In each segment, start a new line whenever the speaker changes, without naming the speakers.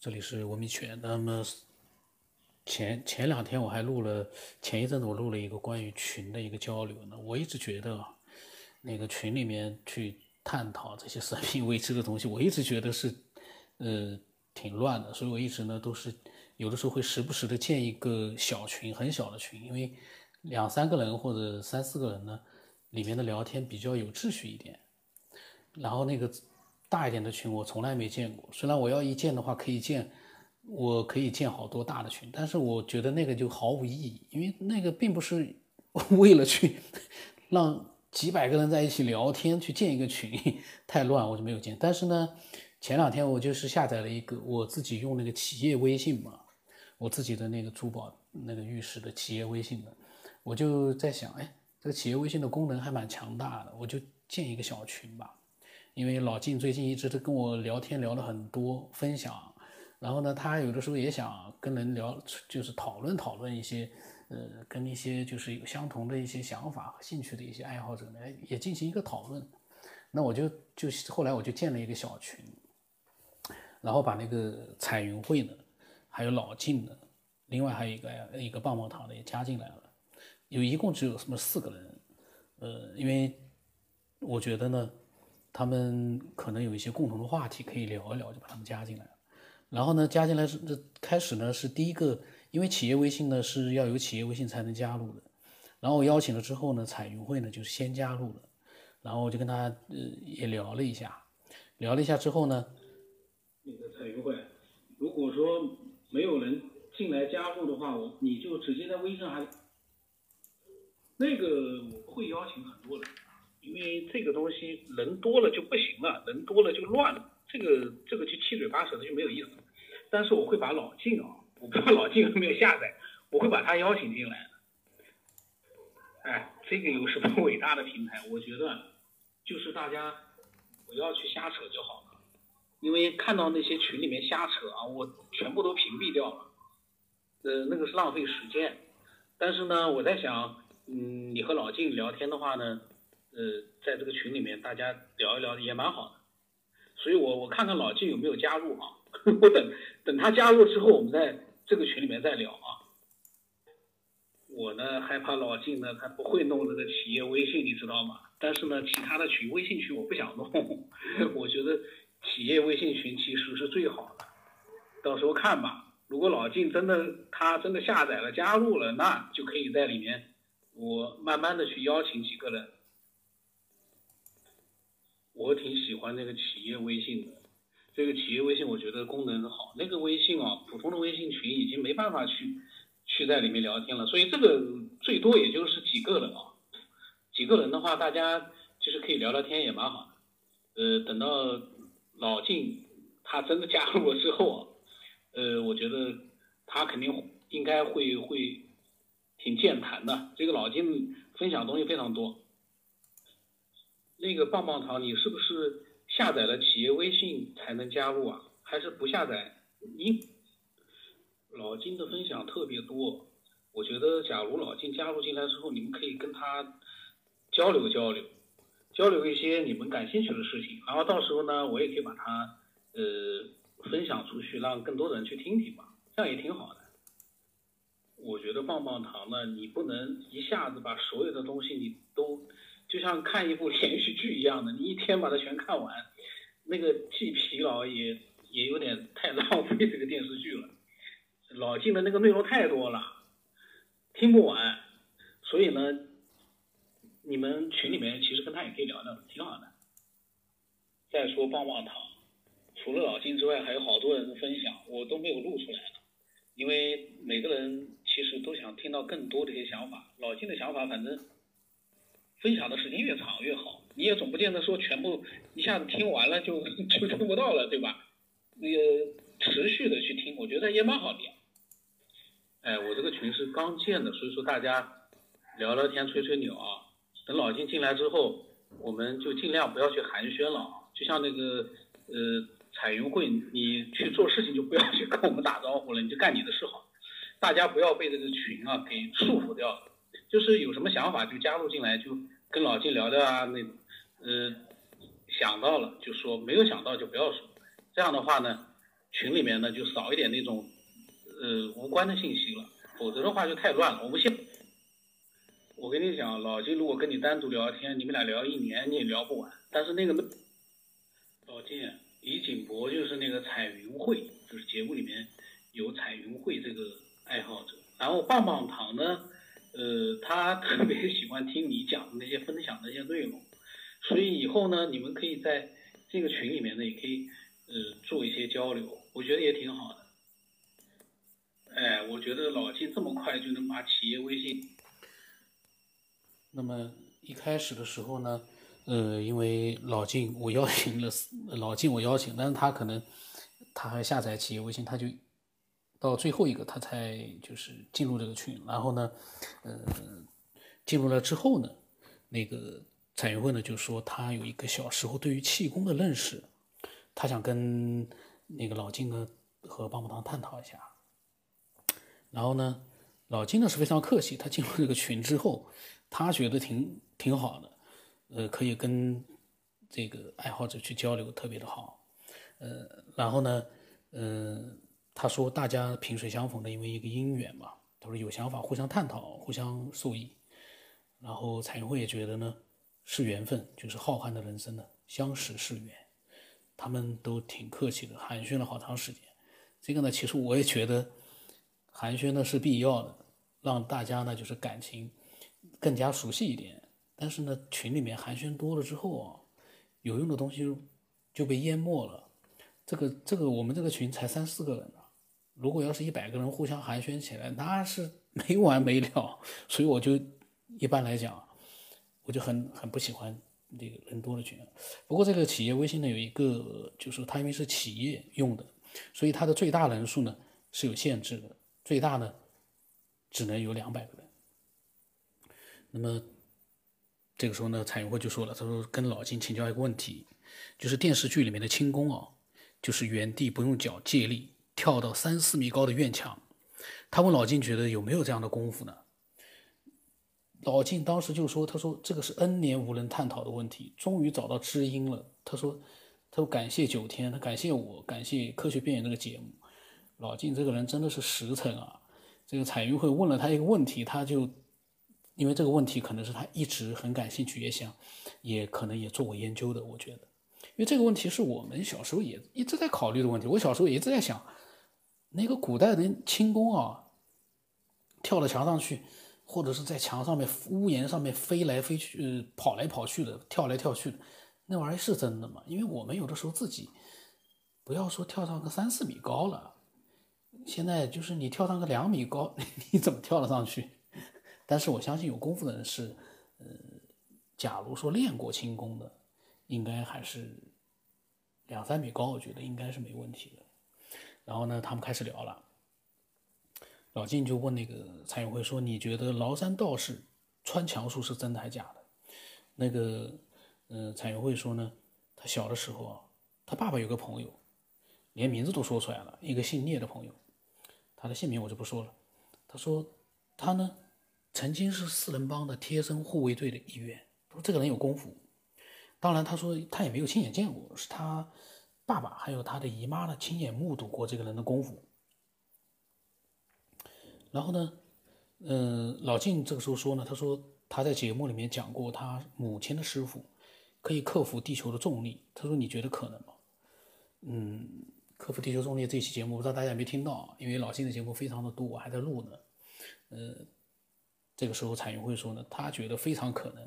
这里是文明圈。那么前前两天我还录了，前一阵子我录了一个关于群的一个交流呢。我一直觉得那个群里面去探讨这些生命未知的东西，我一直觉得是呃挺乱的，所以我一直呢都是有的时候会时不时的建一个小群，很小的群，因为两三个人或者三四个人呢，里面的聊天比较有秩序一点。然后那个大一点的群我从来没见过，虽然我要一建的话可以建，我可以建好多大的群，但是我觉得那个就毫无意义，因为那个并不是 为了去让几百个人在一起聊天去建一个群，太乱我就没有建。但是呢，前两天我就是下载了一个我自己用那个企业微信嘛，我自己的那个珠宝那个玉石的企业微信的，我就在想，哎，这个企业微信的功能还蛮强大的，我就建一个小群吧。因为老晋最近一直都跟我聊天，聊了很多分享，然后呢，他有的时候也想跟人聊，就是讨论讨论一些，呃，跟一些就是有相同的一些想法和兴趣的一些爱好者呢，也进行一个讨论。那我就就后来我就建了一个小群，然后把那个彩云会呢，还有老晋的，另外还有一个一个棒棒糖的也加进来了，有一共只有什么四个人，呃，因为我觉得呢。他们可能有一些共同的话题可以聊一聊，就把他们加进来了。然后呢，加进来是开始呢是第一个，因为企业微信呢是要有企业微信才能加入的。然后我邀请了之后呢，彩云会呢就是先加入了，然后我就跟他呃也聊了一下，聊了一下之后呢，
那个彩云会，如果说没有人进来加入的话，我你就直接在微信上还，那个我会邀请很多人。因为这个东西人多了就不行了，人多了就乱了，这个这个就七嘴八舌的就没有意思。但是我会把老静啊，我不知道老静有没有下载，我会把他邀请进来。哎，这个有什么伟大的平台？我觉得就是大家不要去瞎扯就好了。因为看到那些群里面瞎扯啊，我全部都屏蔽掉了。呃，那个是浪费时间。但是呢，我在想，嗯，你和老静聊天的话呢？呃，在这个群里面，大家聊一聊也蛮好的，所以我我看看老晋有没有加入啊？我等等他加入之后，我们在这个群里面再聊啊。我呢害怕老晋呢他不会弄这个企业微信，你知道吗？但是呢，其他的群微信群我不想弄，我觉得企业微信群其实是最好的。到时候看吧，如果老晋真的他真的下载了加入了，那就可以在里面我慢慢的去邀请几个人。我挺喜欢那个企业微信的，这个企业微信我觉得功能好。那个微信啊，普通的微信群已经没办法去去在里面聊天了，所以这个最多也就是几个人啊，几个人的话，大家其实可以聊聊天也蛮好的。呃，等到老晋他真的加入了之后啊，呃，我觉得他肯定应该会会挺健谈的。这个老晋分享东西非常多。那个棒棒糖，你是不是下载了企业微信才能加入啊？还是不下载？你老金的分享特别多，我觉得假如老金加入进来之后，你们可以跟他交流交流，交流一些你们感兴趣的事情，然后到时候呢，我也可以把它呃分享出去，让更多的人去听听吧，这样也挺好的。我觉得棒棒糖呢，你不能一下子把所有的东西你都。就像看一部连续剧一样的，你一天把它全看完，那个既疲劳也也有点太 浪费这个电视剧了。老晋的那个内容太多了，听不完，所以呢，你们群里面其实跟他也可以聊聊，挺好的。再说棒棒糖，除了老金之外，还有好多人的分享，我都没有录出来了，因为每个人其实都想听到更多的一些想法。老金的想法，反正。分享的时间越长越好，你也总不见得说全部一下子听完了就 就听不到了，对吧？那个持续的去听，我觉得也蛮好的。哎，我这个群是刚建的，所以说大家聊聊天、吹吹牛啊。等老金进来之后，我们就尽量不要去寒暄了啊。就像那个呃彩云会，你去做事情就不要去跟我们打招呼了，你就干你的事好。大家不要被这个群啊给束缚掉了。就是有什么想法就加入进来，就跟老金聊聊啊那种，呃，想到了就说，没有想到就不要说。这样的话呢，群里面呢就少一点那种呃无关的信息了，否则的话就太乱了。我们现我跟你讲，老金如果跟你单独聊天，你们俩聊一年你也聊不完。但是那个老金啊，李景博就是那个彩云会，就是节目里面有彩云会这个爱好者。然后棒棒糖呢，呃，他特别喜欢听你讲的那些分享的那些内容，所以以后呢，你们可以在这个群里面呢，也可以呃做一些交流，我觉得也挺好的。哎，我觉得老金这么快就能把企业微信。
那么一开始的时候呢，呃，因为老晋我邀请了老晋我邀请，但是他可能他还下载企业微信，他就到最后一个他才就是进入这个群，然后呢，呃，进入了之后呢，那个彩云会呢就说他有一个小时候对于气功的认识，他想跟那个老金呢和棒棒糖探讨一下，然后呢，老金呢是非常客气，他进入这个群之后。他觉得挺挺好的，呃，可以跟这个爱好者去交流，特别的好，呃，然后呢，嗯，他说大家萍水相逢的，因为一个姻缘嘛，他说有想法互相探讨，互相受益，然后彩云会也觉得呢是缘分，就是浩瀚的人生呢相识是缘，他们都挺客气的，寒暄了好长时间，这个呢其实我也觉得寒暄呢是必要的，让大家呢就是感情。更加熟悉一点，但是呢，群里面寒暄多了之后啊，有用的东西就被淹没了。这个这个，我们这个群才三四个人啊，如果要是一百个人互相寒暄起来，那是 没完没了。所以我就一般来讲，我就很很不喜欢这个人多的群。不过这个企业微信呢，有一个就是它因为是企业用的，所以它的最大人数呢是有限制的，最大呢只能有两百个人。那么这个时候呢，彩云会就说了，他说跟老金请教一个问题，就是电视剧里面的轻功啊，就是原地不用脚借力跳到三四米高的院墙。他问老金觉得有没有这样的功夫呢？老金当时就说，他说这个是 N 年无人探讨的问题，终于找到知音了。他说，他说感谢九天，他感谢我，感谢科学边缘这个节目。老金这个人真的是实诚啊。这个彩云会问了他一个问题，他就。因为这个问题可能是他一直很感兴趣，也想，也可能也做过研究的。我觉得，因为这个问题是我们小时候也一直在考虑的问题。我小时候也一直在想，那个古代的轻功啊，跳到墙上去，或者是在墙上面、屋檐上面飞来飞去、跑来跑去的、跳来跳去的，那玩意儿是真的吗？因为我们有的时候自己，不要说跳上个三四米高了，现在就是你跳上个两米高，你怎么跳得上去？但是我相信有功夫的人是，呃，假如说练过轻功的，应该还是两三米高，我觉得应该是没问题的。然后呢，他们开始聊了，老金就问那个蔡永辉说：“你觉得崂山道士穿墙术是真的还是假的？”那个，嗯，蔡永辉说呢，他小的时候啊，他爸爸有个朋友，连名字都说出来了，一个姓聂的朋友，他的姓名我就不说了。他说他呢。曾经是四人帮的贴身护卫队的一员。说这个人有功夫，当然他说他也没有亲眼见过，是他爸爸还有他的姨妈呢亲眼目睹过这个人的功夫。然后呢，嗯，老晋这个时候说呢，他说他在节目里面讲过他母亲的师傅可以克服地球的重力。他说你觉得可能吗？嗯，克服地球重力这期节目不知道大家有没有听到，因为老晋的节目非常的多，我还在录呢，呃。这个时候，彩云会说呢，他觉得非常可能。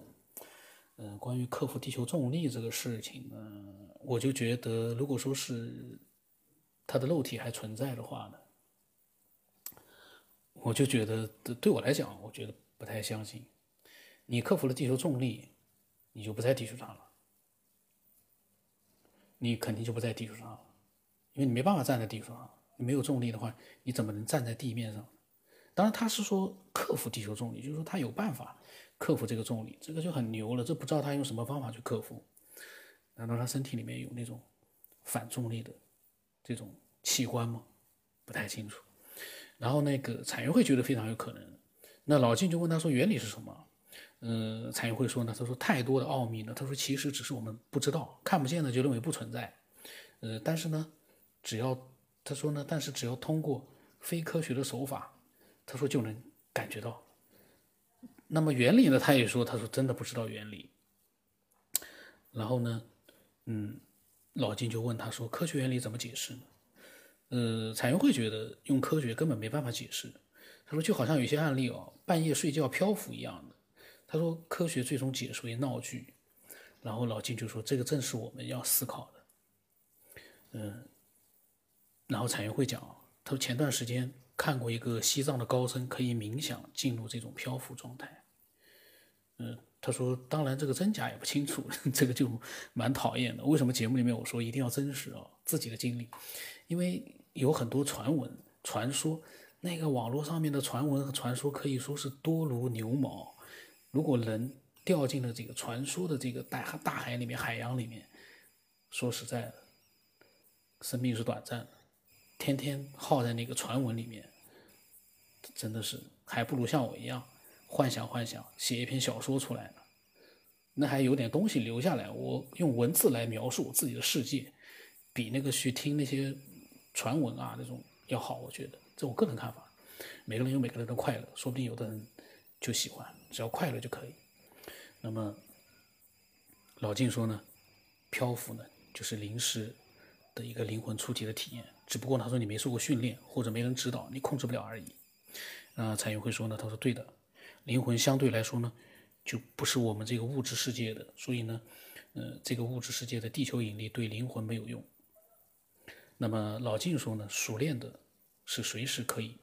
嗯，关于克服地球重力这个事情呢，我就觉得，如果说是他的肉体还存在的话呢，我就觉得，对我来讲，我觉得不太相信。你克服了地球重力，你就不在地球上了，你肯定就不在地球上了，因为你没办法站在地球上，你没有重力的话，你怎么能站在地面上？当然，他是说克服地球重力，就是说他有办法克服这个重力，这个就很牛了。这不知道他用什么方法去克服？难道他身体里面有那种反重力的这种器官吗？不太清楚。然后那个彩云会觉得非常有可能。那老金就问他说：“原理是什么？”呃，彩云会说呢：“他说太多的奥秘呢。他说其实只是我们不知道，看不见的就认为不存在。呃，但是呢，只要他说呢，但是只要通过非科学的手法，他说就能感觉到。那么原理呢，他也说，他说真的不知道原理。然后呢，嗯，老金就问他说，科学原理怎么解释呢？呃，彩云会觉得用科学根本没办法解释。他说就好像有些案例哦，半夜睡觉漂浮一样的。他说科学最终解释为闹剧。然后老金就说这个正是我们要思考的。嗯，然后彩云会讲，他说前段时间看过一个西藏的高僧可以冥想进入这种漂浮状态。嗯，他说当然这个真假也不清楚，这个就蛮讨厌的。为什么节目里面我说一定要真实啊？自己的经历，因为有很多传闻、传说，那个网络上面的传闻和传说可以说是多如牛毛。如果人掉进了这个传说的这个大大海里面、海洋里面，说实在的。生命是短暂的，天天耗在那个传闻里面，真的是还不如像我一样幻想幻想，写一篇小说出来呢。那还有点东西留下来，我用文字来描述我自己的世界，比那个去听那些传闻啊那种要好。我觉得，这我个人看法。每个人有每个人的快乐，说不定有的人就喜欢，只要快乐就可以。那么老静说呢，漂浮呢就是临时。的一个灵魂出体的体验，只不过他说你没受过训练，或者没人指导，你控制不了而已。啊，彩云会说呢，他说对的，灵魂相对来说呢，就不是我们这个物质世界的，所以呢，呃，这个物质世界的地球引力对灵魂没有用。那么老静说呢，熟练的是随时可以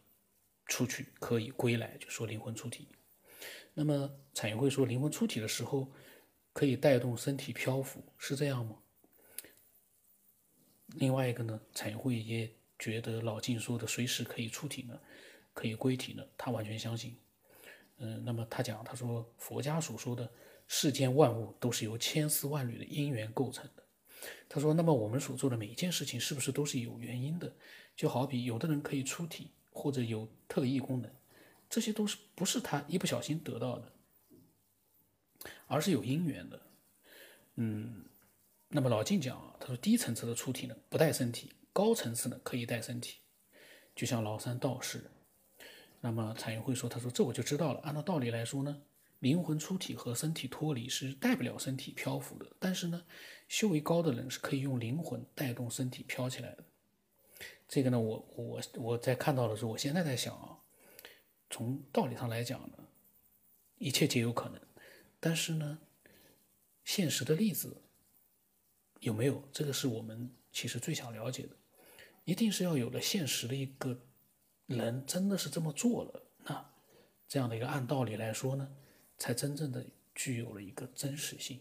出去，可以归来，就说灵魂出体。那么彩云会说，灵魂出体的时候可以带动身体漂浮，是这样吗？另外一个呢，彩绘也觉得老静说的随时可以出体呢，可以归体呢，他完全相信。嗯，那么他讲，他说佛家所说的世间万物都是由千丝万缕的因缘构成的。他说，那么我们所做的每一件事情是不是都是有原因的？就好比有的人可以出体或者有特异功能，这些都是不是他一不小心得到的，而是有因缘的。嗯。那么老静讲啊，他说低层次的出体呢不带身体，高层次呢可以带身体，就像崂山道士。那么彩云会说，他说这我就知道了。按照道理来说呢，灵魂出体和身体脱离是带不了身体漂浮的。但是呢，修为高的人是可以用灵魂带动身体飘起来的。这个呢，我我我在看到的时候，我现在在想啊，从道理上来讲呢，一切皆有可能。但是呢，现实的例子。有没有？这个是我们其实最想了解的，一定是要有了现实的一个人真的是这么做了，那这样的一个按道理来说呢，才真正的具有了一个真实性。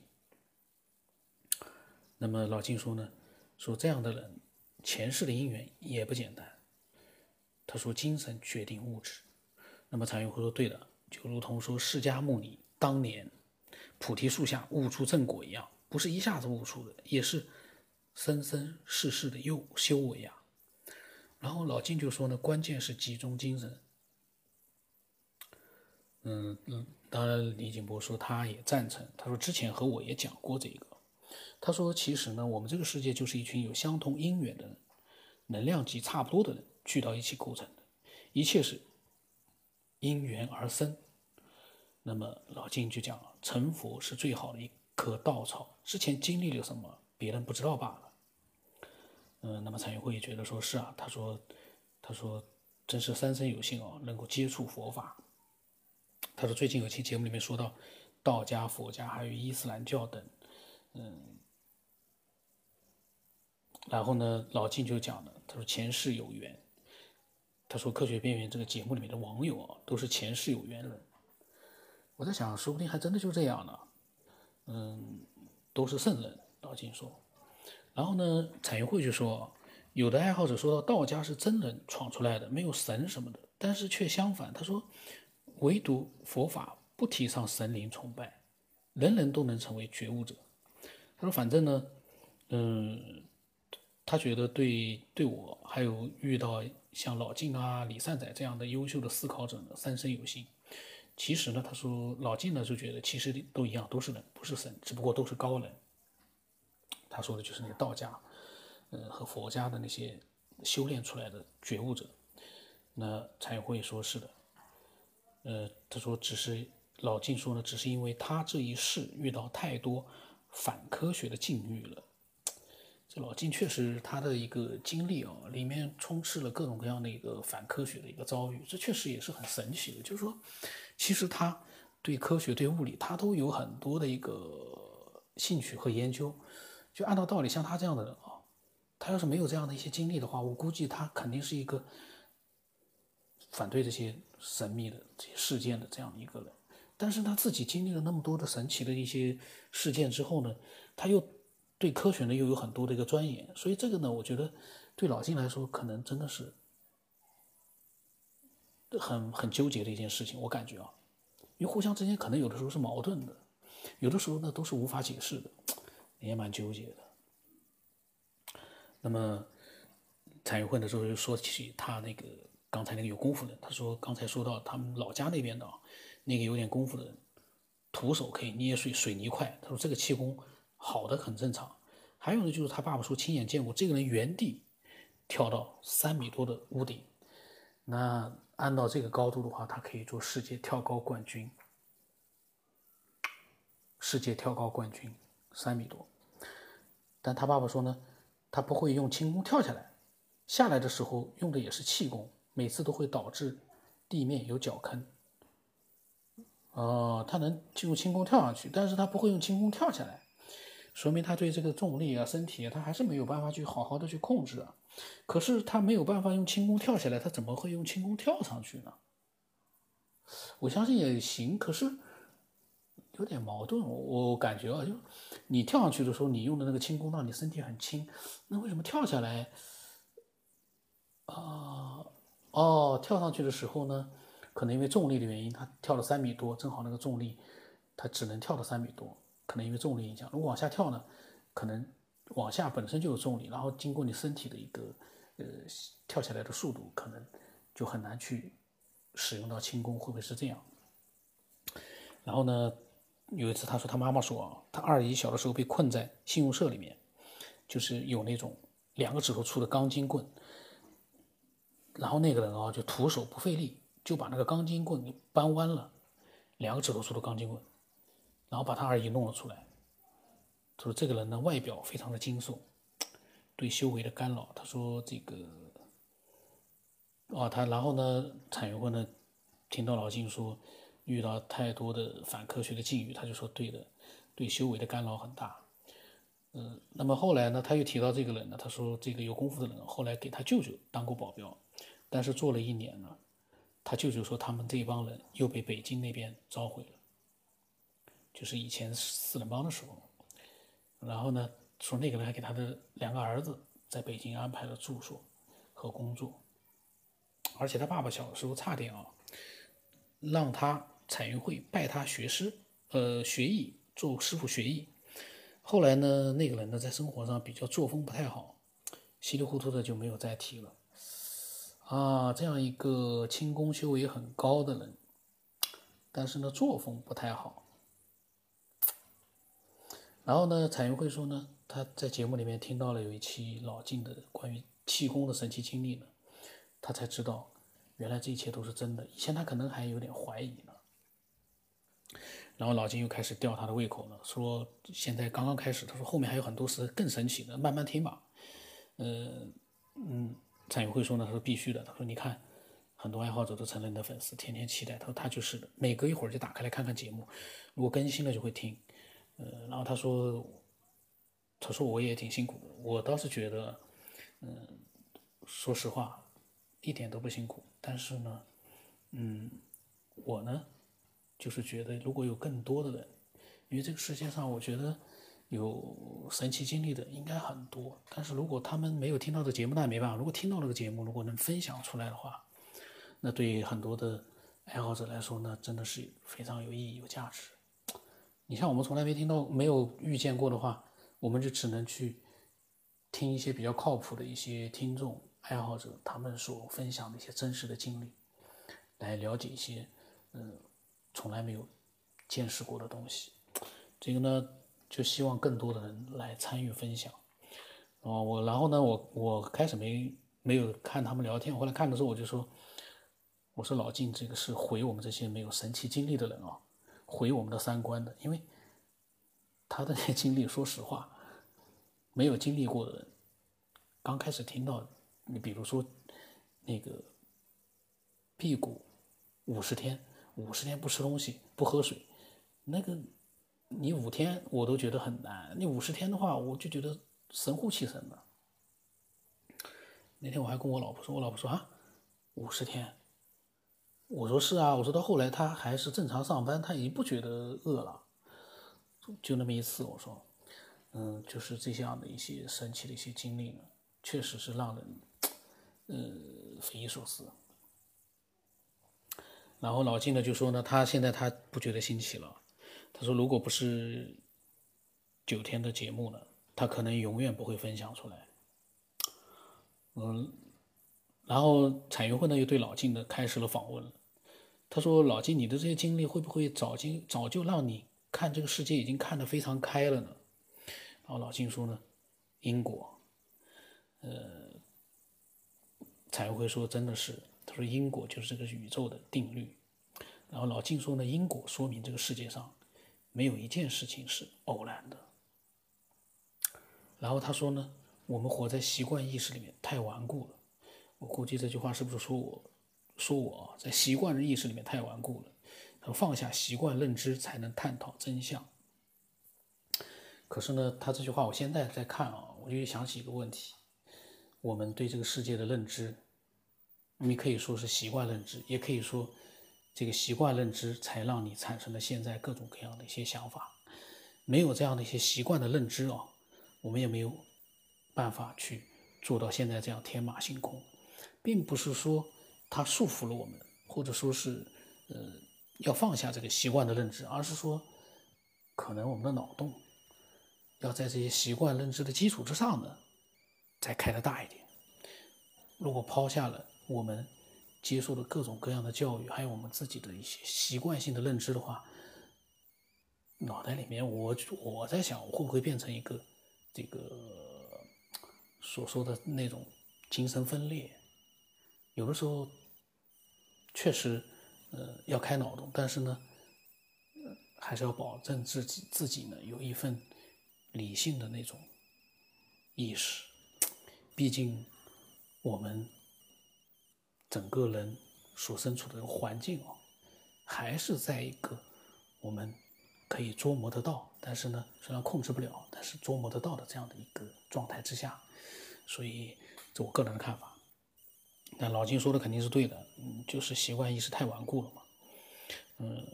那么老金说呢，说这样的人前世的因缘也不简单。他说精神决定物质。那么常云会说对的，就如同说释迦牟尼当年菩提树下悟出正果一样。不是一下子悟出的，也是生生世世的又修为啊。然后老金就说呢，关键是集中精神。嗯嗯，当然李景波说他也赞成，他说之前和我也讲过这个。他说其实呢，我们这个世界就是一群有相同因缘的人，能量级差不多的人聚到一起构成的，一切是因缘而生。那么老金就讲，成佛是最好的一。棵稻草之前经历了什么，别人不知道罢了。嗯，那么蔡云慧也觉得说是啊，他说，他说真是三生有幸哦，能够接触佛法。他说最近有期节目里面说到道家、佛家还有伊斯兰教等，嗯，然后呢，老静就讲了，他说前世有缘。他说科学边缘这个节目里面的网友啊，都是前世有缘人。我在想，说不定还真的就这样呢。嗯，都是圣人，老金说。然后呢，彩云会就说，有的爱好者说到道家是真人闯出来的，没有神什么的，但是却相反，他说，唯独佛法不提倡神灵崇拜，人人都能成为觉悟者。他说，反正呢，嗯，他觉得对对我还有遇到像老静啊、李善宰这样的优秀的思考者呢，三生有幸。其实呢，他说老静呢就觉得其实都一样，都是人，不是神，只不过都是高人。他说的就是那个道家，呃和佛家的那些修炼出来的觉悟者。那才会说是的。呃，他说只是老晋说呢，只是因为他这一世遇到太多反科学的境遇了。这老晋确实他的一个经历啊，里面充斥了各种各样的一个反科学的一个遭遇，这确实也是很神奇的。就是说，其实他对科学、对物理，他都有很多的一个兴趣和研究。就按照道理，像他这样的人啊，他要是没有这样的一些经历的话，我估计他肯定是一个。反对这些神秘的这些事件的这样的一个人，但是他自己经历了那么多的神奇的一些事件之后呢，他又对科学呢又有很多的一个钻研，所以这个呢，我觉得对老金来说可能真的是很很纠结的一件事情，我感觉啊，因为互相之间可能有的时候是矛盾的，有的时候呢都是无法解释的，也蛮纠结的。那么蔡玉慧的时候又说起他那个。刚才那个有功夫的，他说刚才说到他们老家那边的，那个有点功夫的人，徒手可以捏碎水泥块。他说这个气功好的很正常。还有呢，就是他爸爸说亲眼见过这个人原地跳到三米多的屋顶，那按照这个高度的话，他可以做世界跳高冠军。世界跳高冠军三米多，但他爸爸说呢，他不会用轻功跳下来，下来的时候用的也是气功。每次都会导致地面有脚坑。哦，他能进入轻功跳上去，但是他不会用轻功跳下来，说明他对这个重力啊、身体啊，他还是没有办法去好好的去控制啊。可是他没有办法用轻功跳下来，他怎么会用轻功跳上去呢？我相信也行，可是有点矛盾。我感觉啊，就你跳上去的时候，你用的那个轻功让你身体很轻，那为什么跳下来啊？哦，跳上去的时候呢，可能因为重力的原因，他跳了三米多，正好那个重力，他只能跳到三米多。可能因为重力影响，如果往下跳呢，可能往下本身就有重力，然后经过你身体的一个呃跳起来的速度，可能就很难去使用到轻功，会不会是这样？然后呢，有一次他说他妈妈说啊，他二姨小的时候被困在信用社里面，就是有那种两个指头粗的钢筋棍。然后那个人啊，就徒手不费力就把那个钢筋棍给扳弯了，两个指头粗的钢筋棍，然后把他二姨弄了出来。他说这个人呢，外表非常的精瘦，对修为的干扰。他说这个，啊，他然后呢，产元慧呢，听到老金说遇到太多的反科学的境遇，他就说对的，对修为的干扰很大。嗯，那么后来呢，他又提到这个人呢，他说这个有功夫的人后来给他舅舅当过保镖。但是做了一年了，他舅舅说他们这帮人又被北京那边召回了，就是以前四人帮的时候。然后呢，说那个人还给他的两个儿子在北京安排了住所和工作，而且他爸爸小时候差点啊，让他彩云会拜他学师，呃，学艺做师傅学艺。后来呢，那个人呢在生活上比较作风不太好，稀里糊涂的就没有再提了。啊，这样一个轻功修为很高的人，但是呢，作风不太好。然后呢，彩云会说呢，他在节目里面听到了有一期老晋的关于气功的神奇经历呢，他才知道，原来这一切都是真的。以前他可能还有点怀疑呢。然后老金又开始吊他的胃口了，说现在刚刚开始，他说后面还有很多事更神奇的，慢慢听吧。呃，嗯。蔡友会说呢，他说必须的。他说你看，很多爱好者都成了你的粉丝，天天期待。他说他就是的，每隔一会儿就打开来看看节目，如果更新了就会听。呃，然后他说，他说我也挺辛苦的。我倒是觉得，嗯，说实话，一点都不辛苦。但是呢，嗯，我呢，就是觉得如果有更多的人，因为这个世界上，我觉得。有神奇经历的应该很多，但是如果他们没有听到这节目，那也没办法。如果听到这个节目，如果能分享出来的话，那对很多的爱好者来说呢，真的是非常有意义、有价值。你像我们从来没听到、没有遇见过的话，我们就只能去听一些比较靠谱的一些听众、爱好者他们所分享的一些真实的经历，来了解一些嗯从来没有见识过的东西。这个呢。就希望更多的人来参与分享，哦，我然后呢，我我开始没没有看他们聊天。后来看的时候，我就说，我说老晋这个是毁我们这些没有神奇经历的人啊，毁我们的三观的。因为他的那些经历，说实话，没有经历过的人，刚开始听到，你比如说那个辟谷五十天，五十天不吃东西不喝水，那个你五天我都觉得很难，你五十天的话，我就觉得神乎其神的。那天我还跟我老婆说，我老婆说啊，五十天，我说是啊，我说到后来他还是正常上班，他已经不觉得饿了，就那么一次，我说，嗯，就是这样的一些神奇的一些经历呢，确实是让人，呃，匪夷所思。然后老金呢就说呢，他现在他不觉得新奇了，他说如果不是九天的节目呢，他可能永远不会分享出来。嗯，然后彩云会呢又对老金呢开始了访问了。他说：“老金，你的这些经历会不会早经早就让你看这个世界已经看得非常开了呢？”然后老金说呢：“因果。”呃，彩云会说：“真的是。”他说：“因果就是这个宇宙的定律。”然后老静说呢：“因果说明这个世界上没有一件事情是偶然的。”然后他说呢。我们活在习惯意识里面太顽固了，我估计这句话是不是说我，说我在习惯意识里面太顽固了，放下习惯认知才能探讨真相。可是呢，他这句话我现在在看啊，我就想起一个问题：我们对这个世界的认知，你可以说是习惯认知，也可以说这个习惯认知才让你产生了现在各种各样的一些想法。没有这样的一些习惯的认知啊，我们也没有。办法去做到现在这样天马行空，并不是说它束缚了我们，或者说是呃要放下这个习惯的认知，而是说可能我们的脑洞要在这些习惯认知的基础之上呢，再开的大一点。如果抛下了我们接受的各种各样的教育，还有我们自己的一些习惯性的认知的话，脑袋里面我我在想，我会不会变成一个这个。所说的那种精神分裂，有的时候确实，呃，要开脑洞，但是呢，还是要保证自己自己呢有一份理性的那种意识。毕竟我们整个人所身处的环境哦，还是在一个我们可以捉摸得到，但是呢，虽然控制不了，但是捉摸得到的这样的一个状态之下。所以，这我个人的看法。那老金说的肯定是对的，嗯，就是习惯意识太顽固了嘛，嗯。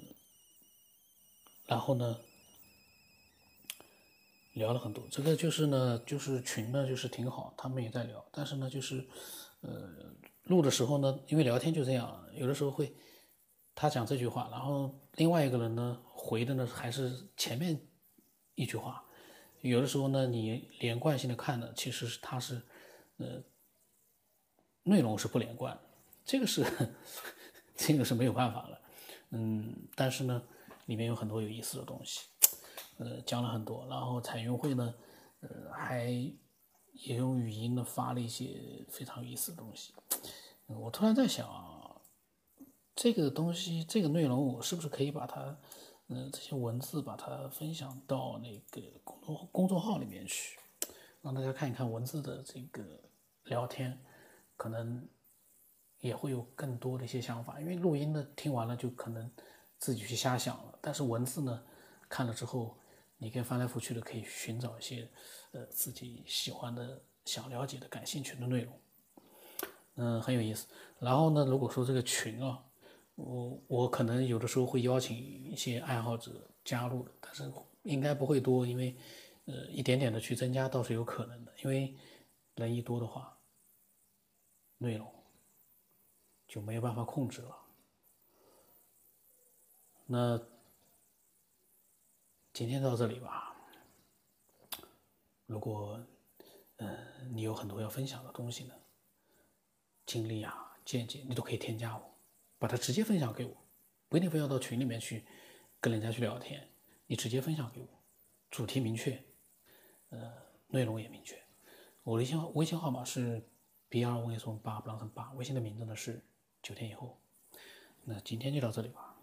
然后呢，聊了很多，这个就是呢，就是群呢，就是挺好，他们也在聊。但是呢，就是，呃，录的时候呢，因为聊天就这样，有的时候会他讲这句话，然后另外一个人呢回的呢还是前面一句话。有的时候呢，你连贯性的看呢，其实是它是，呃，内容是不连贯，这个是 这个是没有办法了，嗯，但是呢，里面有很多有意思的东西，呃，讲了很多，然后彩云会呢，呃，还也用语音呢发了一些非常有意思的东西，我突然在想啊，这个东西这个内容我是不是可以把它。嗯，这些文字把它分享到那个公众公众号里面去，让大家看一看文字的这个聊天，可能也会有更多的一些想法。因为录音的听完了就可能自己去瞎想了，但是文字呢，看了之后，你可以翻来覆去的可以寻找一些呃自己喜欢的、想了解的、感兴趣的内容，嗯，很有意思。然后呢，如果说这个群啊。我我可能有的时候会邀请一些爱好者加入，但是应该不会多，因为呃一点点的去增加倒是有可能的，因为人一多的话，内容就没有办法控制了。那今天到这里吧，如果嗯你有很多要分享的东西呢，经历啊见解，你都可以添加我。把它直接分享给我，不一定非要到群里面去跟人家去聊天，你直接分享给我，主题明确，呃，内容也明确。我的微信微信号码是 B 二问 S 问八不让成八，微信的名字呢是九天以后。那今天就到这里吧。